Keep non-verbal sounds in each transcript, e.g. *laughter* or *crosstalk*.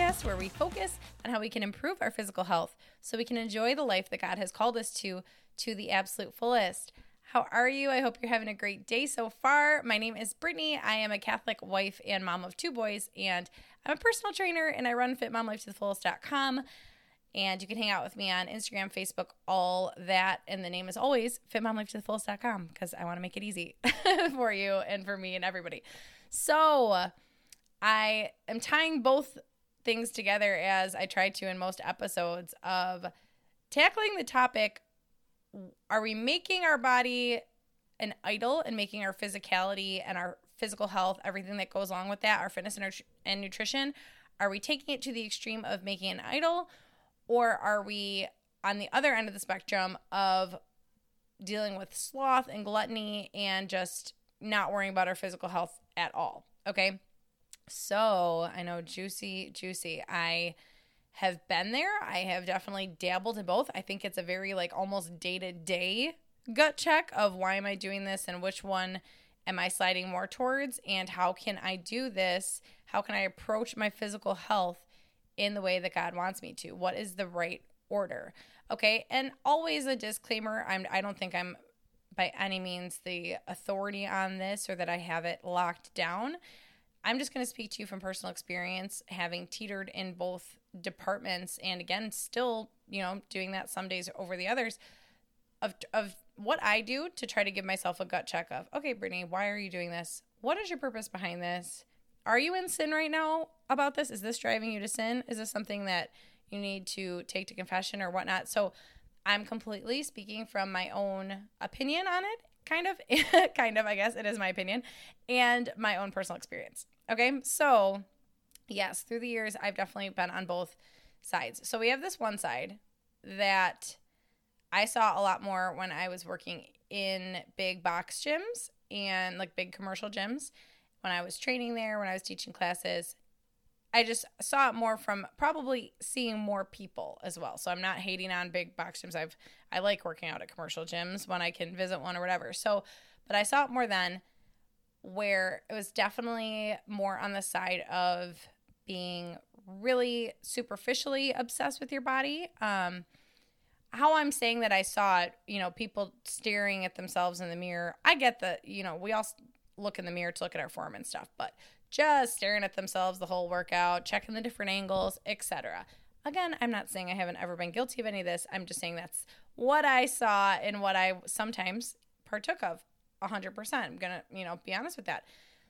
podcast, where we focus on how we can improve our physical health so we can enjoy the life that God has called us to to the absolute fullest. How are you? I hope you're having a great day so far. My name is Brittany. I am a Catholic wife and mom of two boys, and I'm a personal trainer and I run fitmomlifetothefullest.com. And you can hang out with me on Instagram, Facebook, all that. And the name is always fitmomlifetothefullest.com because I want to make it easy *laughs* for you and for me and everybody. So I am tying both things together as I try to in most episodes of tackling the topic are we making our body an idol and making our physicality and our physical health, everything that goes along with that, our fitness and, and nutrition, are we taking it to the extreme of making an idol? Or are we on the other end of the spectrum of dealing with sloth and gluttony and just not worrying about our physical health at all? Okay. So I know juicy, juicy. I have been there. I have definitely dabbled in both. I think it's a very like almost day to day gut check of why am I doing this and which one am I sliding more towards and how can I do this? How can I approach my physical health in the way that God wants me to? What is the right order? Okay? And always a disclaimer, I'm I don't think I'm by any means the authority on this or that I have it locked down. I'm just going to speak to you from personal experience, having teetered in both departments, and again, still, you know, doing that some days over the others. Of of what I do to try to give myself a gut check of, okay, Brittany, why are you doing this? What is your purpose behind this? Are you in sin right now about this? Is this driving you to sin? Is this something that you need to take to confession or whatnot? So, I'm completely speaking from my own opinion on it kind of *laughs* kind of i guess it is my opinion and my own personal experience okay? So yes through the years i've definitely been on both sides. So we have this one side that i saw a lot more when i was working in big box gyms and like big commercial gyms. When i was training there when i was teaching classes I just saw it more from probably seeing more people as well. So I'm not hating on big box gyms. I've I like working out at commercial gyms when I can visit one or whatever. So, but I saw it more then where it was definitely more on the side of being really superficially obsessed with your body. Um how I'm saying that I saw it, you know, people staring at themselves in the mirror. I get that, you know, we all look in the mirror to look at our form and stuff, but just staring at themselves the whole workout, checking the different angles, etc. Again, I'm not saying I haven't ever been guilty of any of this. I'm just saying that's what I saw and what I sometimes partook of 100%. I'm going to, you know, be honest with that.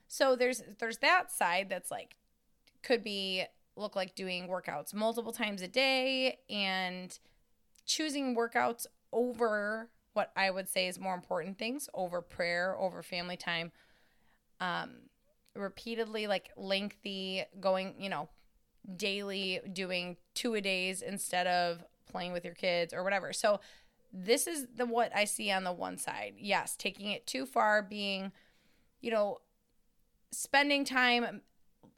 So there's there's that side that's like could be look like doing workouts multiple times a day and choosing workouts over what I would say is more important things, over prayer, over family time. Um repeatedly like lengthy going, you know, daily doing two a days instead of playing with your kids or whatever. So this is the what I see on the one side. Yes, taking it too far being, you know, spending time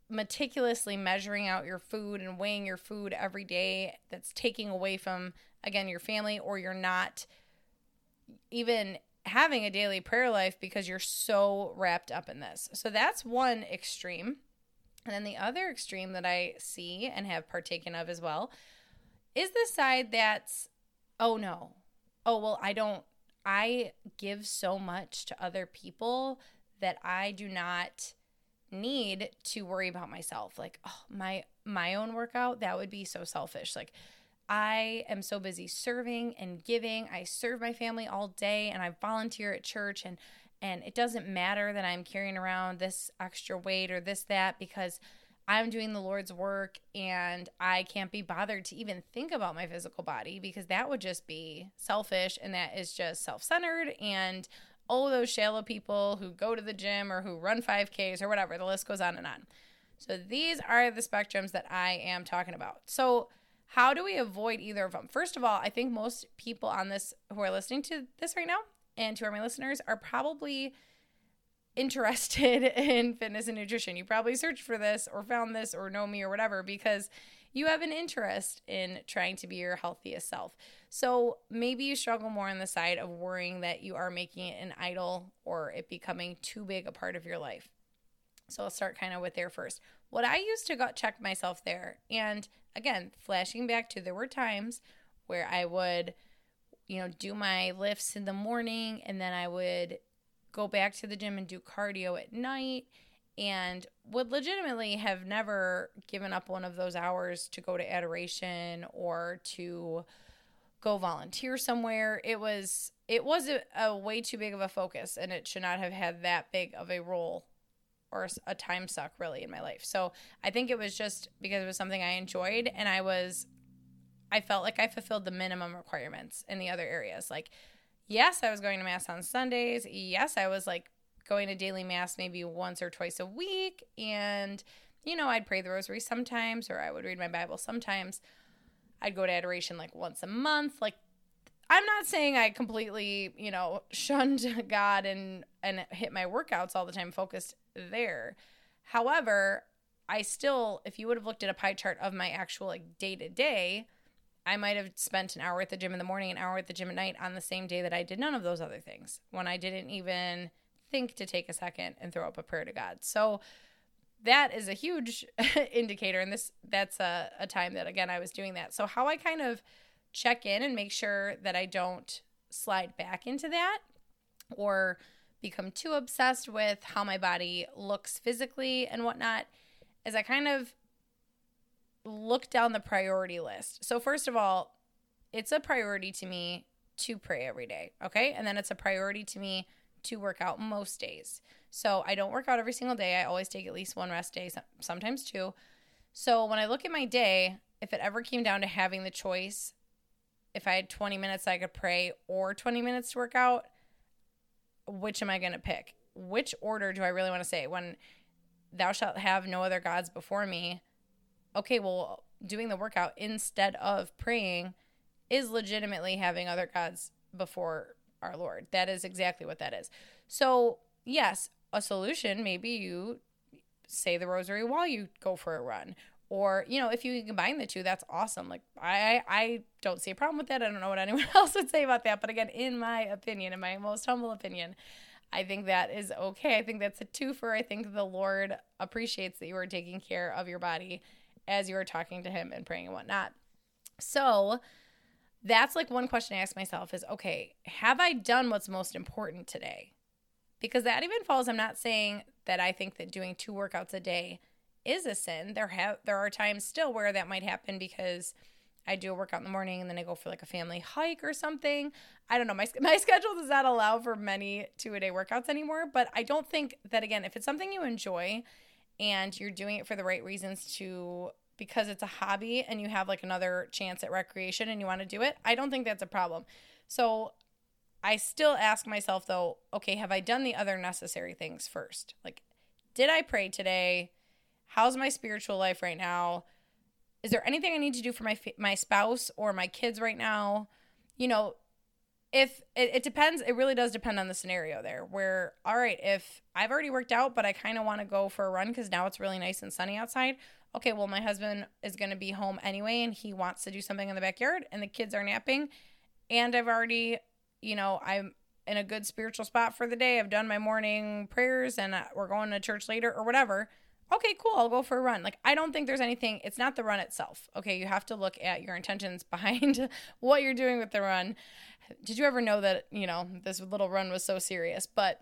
meticulously measuring out your food and weighing your food every day that's taking away from again your family or you're not even having a daily prayer life because you're so wrapped up in this. So that's one extreme. And then the other extreme that I see and have partaken of as well is the side that's, oh no, oh, well, I don't, I give so much to other people that I do not need to worry about myself. Like, oh, my, my own workout, that would be so selfish. Like, I am so busy serving and giving. I serve my family all day and I volunteer at church and and it doesn't matter that I'm carrying around this extra weight or this that because I'm doing the Lord's work and I can't be bothered to even think about my physical body because that would just be selfish and that is just self-centered and all those shallow people who go to the gym or who run 5Ks or whatever, the list goes on and on. So these are the spectrums that I am talking about. So how do we avoid either of them? First of all, I think most people on this who are listening to this right now and who are my listeners are probably interested *laughs* in fitness and nutrition. You probably searched for this or found this or know me or whatever because you have an interest in trying to be your healthiest self. So maybe you struggle more on the side of worrying that you are making it an idol or it becoming too big a part of your life. So I'll start kind of with there first. What I used to go check myself there, and again, flashing back to there were times where I would, you know, do my lifts in the morning and then I would go back to the gym and do cardio at night and would legitimately have never given up one of those hours to go to adoration or to go volunteer somewhere. It was it was a, a, way too big of a focus and it should not have had that big of a role or a time suck really in my life. So I think it was just because it was something I enjoyed and I was I felt like I fulfilled the minimum requirements in the other areas. Like yes, I was going to mass on Sundays. Yes, I was like going to daily mass maybe once or twice a week and you know, I'd pray the rosary sometimes or I would read my Bible sometimes. I'd go to adoration like once a month. Like I'm not saying I completely, you know, *laughs* shunned God and and hit my workouts all the time focused there. However, I still if you would have looked at a pie chart of my actual like day to day, I might have spent an hour at the gym in the morning, an hour at the gym at night on the same day that I did none of those other things when I didn't even think to take a second and throw up a prayer to God. So that is a huge *laughs* indicator and this that's a, a time that again I was doing that. So how I kind of check in and make sure that I don't slide back into that or become too obsessed with how my body looks physically and whatnot is I kind of look down the priority list. So, first of all, it's a priority to me to pray every day. Okay. And then it's a priority to me to work out most days. So, I don't work out every single day. I always take at least one rest day, sometimes two. So, when I look at my day, if it ever came down to having the choice, if I had 20 minutes I could pray or 20 minutes to work out, which am I going to pick? Which order do I really want to say? When thou shalt have no other gods before me, okay, well, doing the workout instead of praying is legitimately having other gods before our Lord. That is exactly what that is. So, yes, a solution maybe you say the rosary while you go for a run. Or, you know, if you can combine the two, that's awesome. Like I I don't see a problem with that. I don't know what anyone *laughs* else would say about that. But again, in my opinion, in my most humble opinion, I think that is okay. I think that's a twofer. I think the Lord appreciates that you are taking care of your body as you are talking to him and praying and whatnot. So that's like one question I ask myself is okay, have I done what's most important today? Because that even falls, I'm not saying that I think that doing two workouts a day is a sin. There have there are times still where that might happen because I do a workout in the morning and then I go for like a family hike or something. I don't know. My *laughs* my schedule does not allow for many two a day workouts anymore, but I don't think that again, if it's something you enjoy and you're doing it for the right reasons to because it's a hobby and you have like another chance at recreation and you want to do it, I don't think that's a problem. So I still ask myself though, okay, have I done the other necessary things first? Like, did I pray today? How's my spiritual life right now? Is there anything I need to do for my my spouse or my kids right now? You know, if it, it, depends it really does depend on the scenario there where all right if i've already worked out but i kind of want to go for a run because now it's really nice and sunny outside okay well my husband is going to be home anyway and he wants to do something in the backyard and the kids are napping and i've already you know i'm in a good spiritual spot for the day i've done my morning prayers and uh, we're going to church later or whatever okay cool i'll go for a run like i don't think there's anything it's not the run itself okay you have to look at your intentions *laughs* behind what you're doing with the run did you ever know that, you know, this little run was so serious? But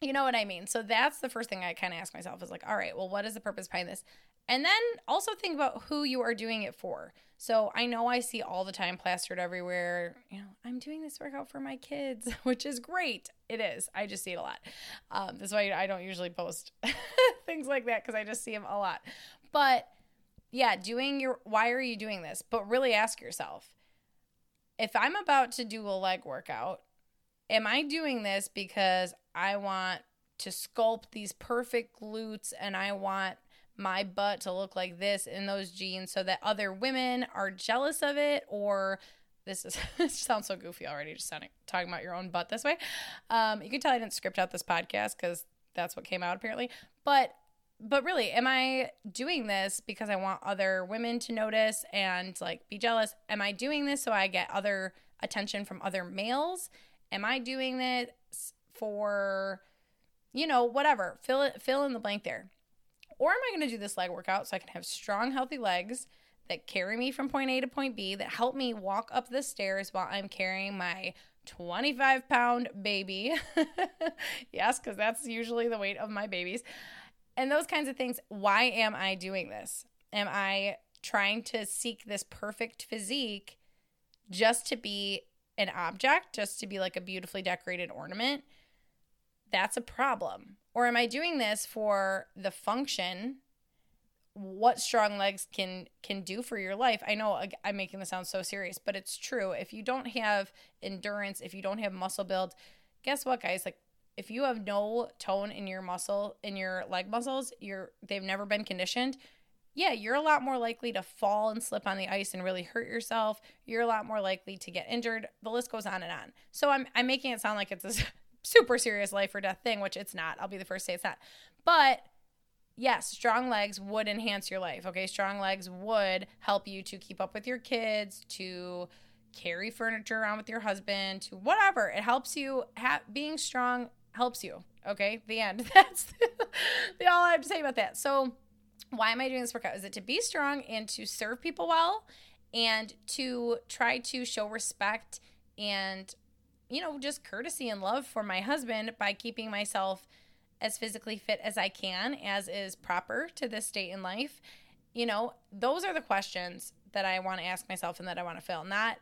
you know what I mean? So that's the first thing I kind of ask myself is like, all right, well, what is the purpose behind this? And then also think about who you are doing it for. So I know I see all the time plastered everywhere, you know, I'm doing this workout for my kids, *laughs* which is great. It is. I just see it a lot. Um, that's why I don't usually post *laughs* things like that because I just see them a lot. But yeah, doing your, why are you doing this? But really ask yourself, if I'm about to do a leg workout, am I doing this because I want to sculpt these perfect glutes and I want my butt to look like this in those jeans so that other women are jealous of it or this is *laughs* this sounds so goofy already just sounding talking about your own butt this way um, you can tell i didn't script out this podcast because that's what came out apparently but but really, am I doing this because I want other women to notice and like be jealous? Am I doing this so I get other attention from other males? Am I doing this for you know, whatever. Fill it fill in the blank there. Or am I going to do this leg workout so I can have strong healthy legs that carry me from point A to point B that help me walk up the stairs while I'm carrying my 25 pound baby. *laughs* yes, because that's usually the weight of my babies. And those kinds of things. Why am I doing this? Am I trying to seek this perfect physique just to be an object, just to be like a beautifully decorated ornament? That's a problem. Or am I doing this for the function what strong legs can can do for your life. I know I'm making this sound so serious, but it's true. If you don't have endurance, if you don't have muscle build, guess what guys? Like if you have no tone in your muscle in your leg muscles, you're they've never been conditioned, yeah, you're a lot more likely to fall and slip on the ice and really hurt yourself. You're a lot more likely to get injured. The list goes on and on. So I'm I'm making it sound like it's a super serious life or death thing, which it's not. I'll be the first to say it's not. But yes, strong legs would enhance your life. Okay, strong legs would help you to keep up with your kids, to carry furniture around with your husband, to whatever. It helps you. Ha- being strong helps you. Okay, the end. *laughs* That's the, all I have to say about that. So, why am I doing this workout? Is it to be strong and to serve people well, and to try to show respect and you know just courtesy and love for my husband by keeping myself as physically fit as I can, as is proper to this state in life? You know, those are the questions that I want to ask myself and that I want to fill. Not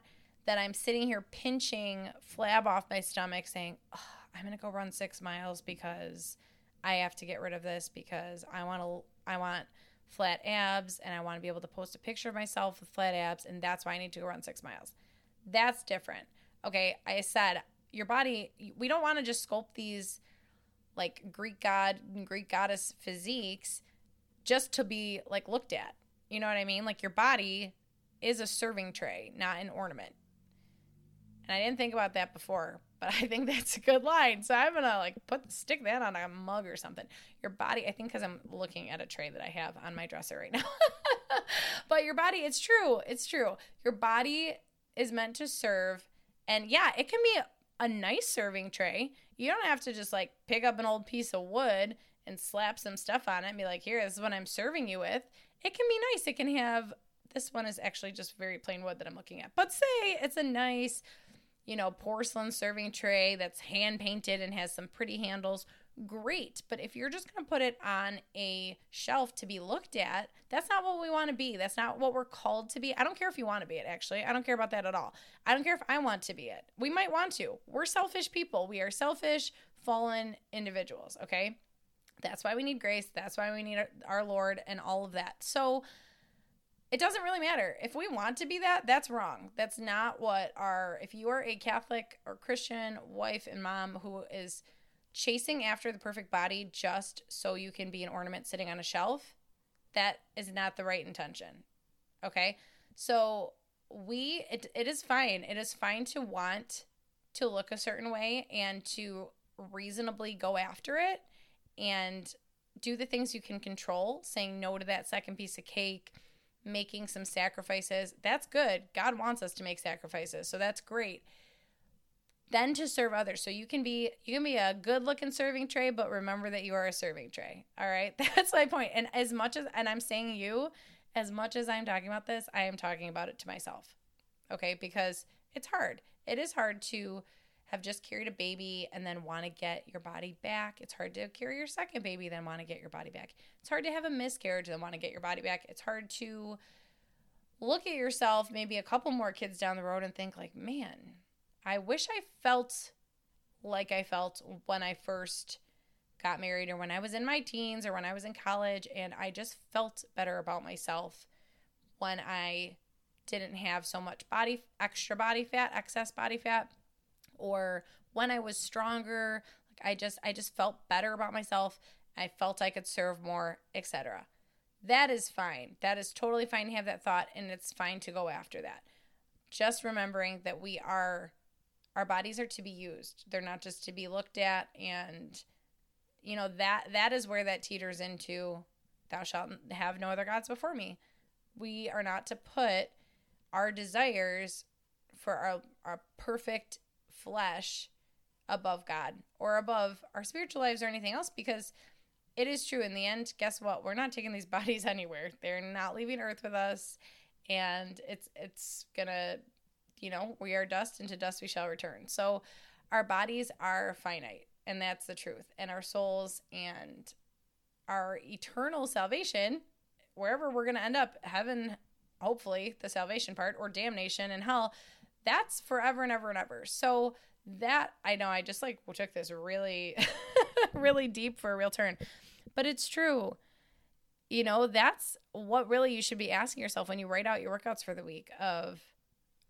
that I'm sitting here pinching flab off my stomach saying, oh, I'm going to go run six miles because I have to get rid of this because I want to, I want flat abs and I want to be able to post a picture of myself with flat abs and that's why I need to go run six miles. That's different. Okay. I said, your body, we don't want to just sculpt these like Greek god and Greek goddess physiques just to be like looked at. You know what I mean? Like your body is a serving tray, not an ornament. And I didn't think about that before, but I think *laughs* that's a good line. So I'm gonna like put stick that on a mug or something. Your body, I think, because I'm looking at a tray that I have on my dresser right now. *laughs* but your body, it's true. It's true. Your body is meant to serve, and yeah, it can be a nice serving tray. You don't have to just like pick up an old piece of wood and slap some stuff on it and be like, here, this is what I'm serving you with. It can be nice. It can have, this one is actually just very plain wood that I'm looking at. But say it's a nice, you know, porcelain serving tray that's hand painted and has some pretty handles great. But if you're just going to put it on a shelf to be looked at, that's not what we want to be. That's not what we're called to be. I don't care if you want to be it, actually. I don't care about that at all. I don't care if I want to be it. We might want to. We're selfish people. We are selfish, fallen individuals, okay? That's why we need grace. That's why we need our Lord and all of that. So, it doesn't really matter. If we want to be that, that's wrong. That's not what our, if you are a Catholic or Christian wife and mom who is chasing after the perfect body just so you can be an ornament sitting on a shelf, that is not the right intention. Okay? So we it, it is fine. It is fine to want to look a certain way and to reasonably go after it and do the things you can control, saying no to that second piece of cake, making some sacrifices. That's good. God wants us to make sacrifices. So that's great then to serve others. So you can be you can be a good looking serving tray, but remember that you are a serving tray. All right. *laughs* That's my point. And as much as and I'm saying you, as much as I'm talking about this, I am talking about it to myself. Okay, because it's hard. It is hard to have just carried a baby and then want to get your body back. It's hard to carry your second baby then want to get your body back. It's hard to have a miscarriage and want to get your body back. It's hard to look at yourself maybe a couple more kids down the road and think like, "Man, I wish I felt like I felt when I first got married or when I was in my teens or when I was in college and I just felt better about myself when I didn't have so much body extra body fat, excess body fat or when I was stronger, like I just I just felt better about myself. I felt I could serve more, etc. That is fine. That is totally fine to have that thought and it's fine to go after that. Just remembering that we are our bodies are to be used. They're not just to be looked at. And you know that that is where that teeters into thou shalt have no other gods before me. We are not to put our desires for our, our perfect flesh above God or above our spiritual lives or anything else because it is true. In the end guess what? We're not taking these *laughs* bodies anywhere. They're not leaving earth with us. And it's it's gonna you know we are dust and to dust we shall return so our bodies are finite and that's the truth and our souls and our eternal salvation wherever we're gonna end up heaven hopefully the salvation part or damnation and hell that's forever and ever and ever so that I know I just like took this really *laughs* really deep for a real turn. But it's true. You know, that's what really you should be asking yourself when you write out your workouts for the week of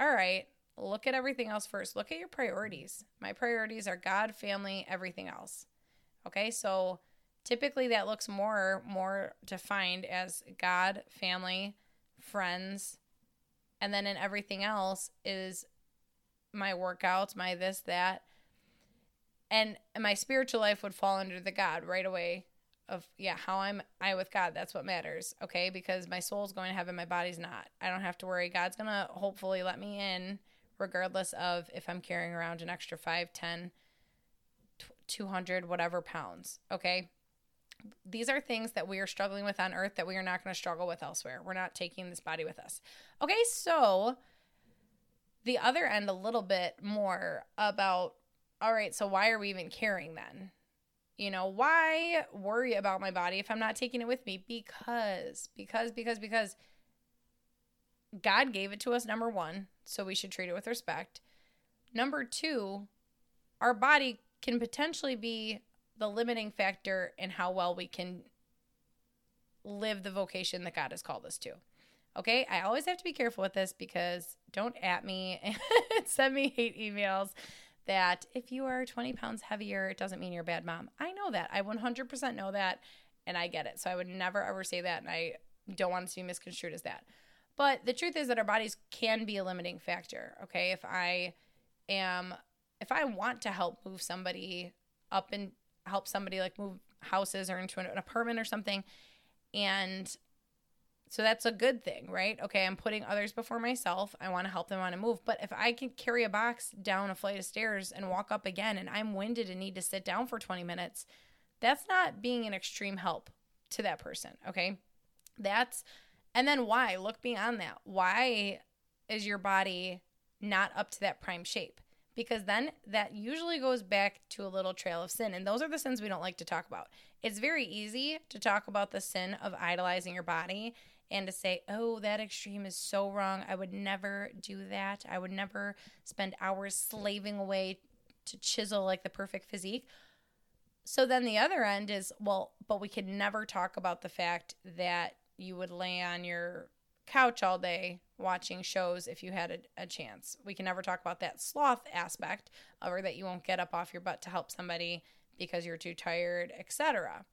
all right, look at everything else first. Look at your priorities. My priorities are God, family, everything else. Okay? So typically that looks more more defined as God, family, friends, and then in everything else is my workouts, my this, that. And my spiritual life would fall under the God right away of yeah, how I'm I with God. That's what matters. Okay? Because my soul's going to heaven, my body's not. I don't have to worry. God's gonna hopefully let me in regardless of if I'm carrying around an extra 5, 10, 200, whatever pounds. Okay? These are things that we are struggling with on earth that we are not going to struggle with elsewhere. We're not taking this body with us. Okay, so the other end a little bit more about all right, so why are we even caring then? You know, why worry about my body if I'm not taking it with me? Because, because, because, because God gave it to us, number one, so we should treat it with respect. Number two, our body can potentially be the limiting factor in how well we can live the vocation that God has called us to. Okay, I always have to be careful with this because don't at me *laughs* and send me hate emails that if you are 20 pounds heavier, it doesn't mean you're a bad mom. I know that. I 100% know that and I get it. So I would never ever say that and I don't want it to be misconstrued as that. But the truth is that our bodies can be a limiting factor. Okay, if I am, if I want to help move somebody up and help somebody like move houses or into an apartment or something, and so that's a good thing, right? Okay, I'm putting others before myself. I want to help them on a move. But if I can carry a box down a flight of stairs and walk up again and I'm winded and need to sit down for 20 minutes, that's not being an extreme help to that person, okay? That's and then why? Look beyond that. Why is your body not up to that prime shape? Because then that usually goes back to a little trail of sin. And those are the sins we don't like to talk about. It's very easy to talk about the sin of idolizing your body and to say, oh, that extreme is so wrong. I would never do that. I would never spend hours slaving away to chisel like the perfect physique. So then the other end is, well, but we could never talk about the fact that you would lay on your couch all day watching shows if you had a, a chance. We can never talk about that sloth aspect, or that you won't get up off your butt to help somebody because you're too tired, etc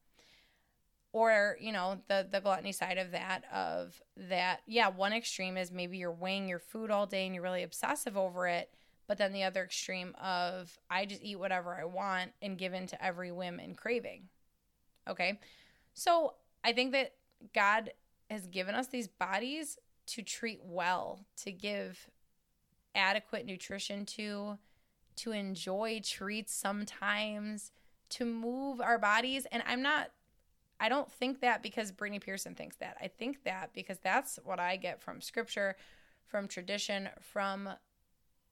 or you know the the gluttony side of that of that yeah one extreme is maybe you're weighing your food all day and you're really obsessive over it but then the other extreme of i just eat whatever i want and give in to every whim and craving okay? So i think that god has given us these bodies to treat well to give adequate nutrition to to enjoy treats sometimes to move our bodies and i'm not I don't think that because Brittany Pearson thinks that. I think that because that's what I get from scripture, from tradition, from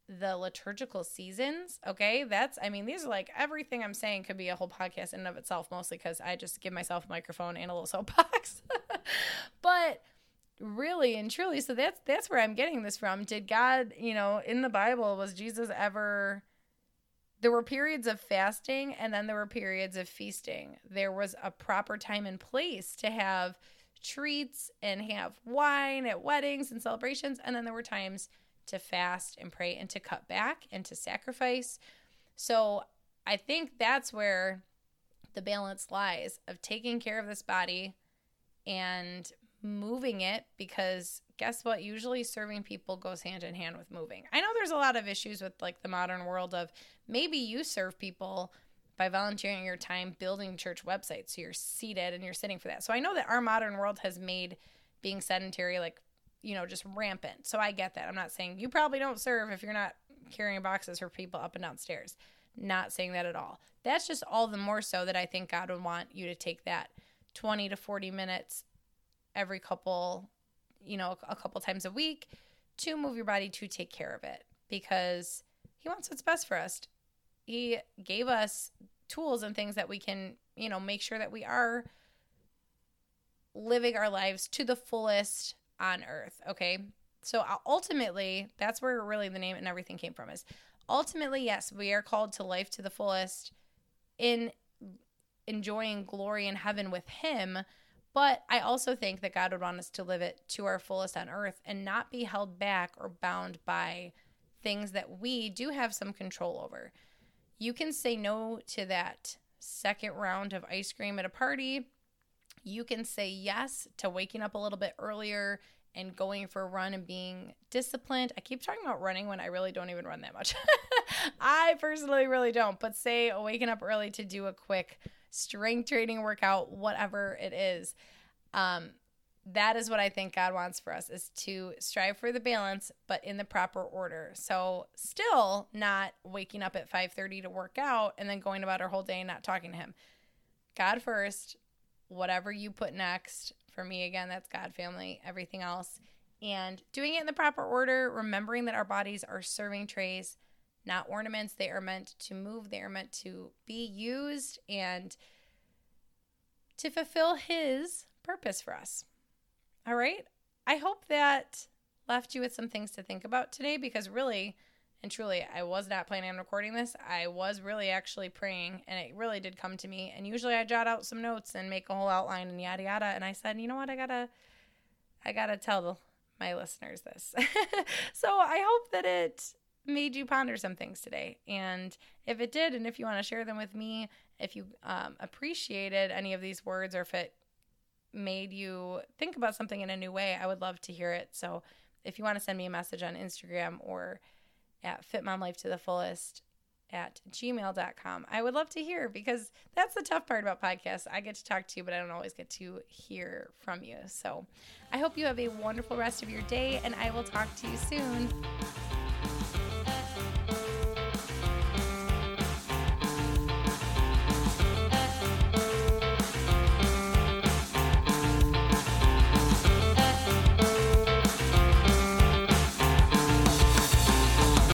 the liturgical seasons. Okay. That's, I mean, these are like everything I'm saying could be a whole podcast in and of itself, mostly because I just give myself a microphone and a little *laughs* soapbox. but really and truly, so that's, that's where I'm getting this from. Did God, you know, in the Bible, was Jesus ever there were periods of fasting and then there were periods of feasting. There was a proper time and place to have treats and have wine at weddings and celebrations. And then there were times to fast and pray and to cut back and to sacrifice. So I think that's where the balance lies of taking care of this body and moving it because guess what? Usually serving people goes hand in hand with moving. I know there's a lot of issues with like the modern world of maybe you serve people by volunteering your time building church websites so you're seated and you're sitting for that. So i know that our modern world has made being sedentary like you know just rampant. So i get that. I'm not saying you probably don't serve if you're not carrying boxes for people up and downstairs Not saying that at all. That's just all the more so that I think God would want you to take that 20 to 40 minutes every couple, you know, a couple times a week to move your body to take care of it because He wants what's best for us. He gave us tools and things that we can, you know, make sure that we are living our lives to the fullest on earth. Okay. So ultimately, that's where really the name and everything came from is ultimately, yes, we are called to life to the fullest in enjoying glory in heaven with Him. But I also think that God would want us to live it to our fullest on earth and not be held back or bound by things that we do have some control over. You can say no to that second round of ice cream at a party. You can say yes to waking up a little bit earlier and going for a run and being disciplined. I keep talking about running when I really don't even run that much. *laughs* I personally really don't, but say waking up early to do a quick strength training workout, whatever it is. Um, that is what I think God wants for us is to strive for the balance, but in the proper order. So still not waking up at 5:30 to work out and then going about our whole day and not talking to him. God first, whatever you put next. For me again, that's God family, everything else. And doing it in the proper order, remembering that our bodies are serving trays, not ornaments. They are meant to move, they are meant to be used and to fulfill his purpose for us. All right. I hope that left you with some things to think about today because really and truly, I was not planning on recording this. I was really actually praying and it really did come to me. And usually I jot out some notes and make a whole outline and yada yada. And I said, you know what? I gotta, I gotta tell my listeners this. *laughs* so I hope that it made you ponder some things today. And if it did, and if you want to share them with me, if you um, appreciated any of these words or if it made you think about something in a new way, I would love to hear it. So if you want to send me a message on Instagram or at fitmomlife to the fullest at gmail.com. I would love to hear because that's the tough part about podcasts. I get to talk to you, but I don't always get to hear from you. So I hope you have a wonderful rest of your day and I will talk to you soon.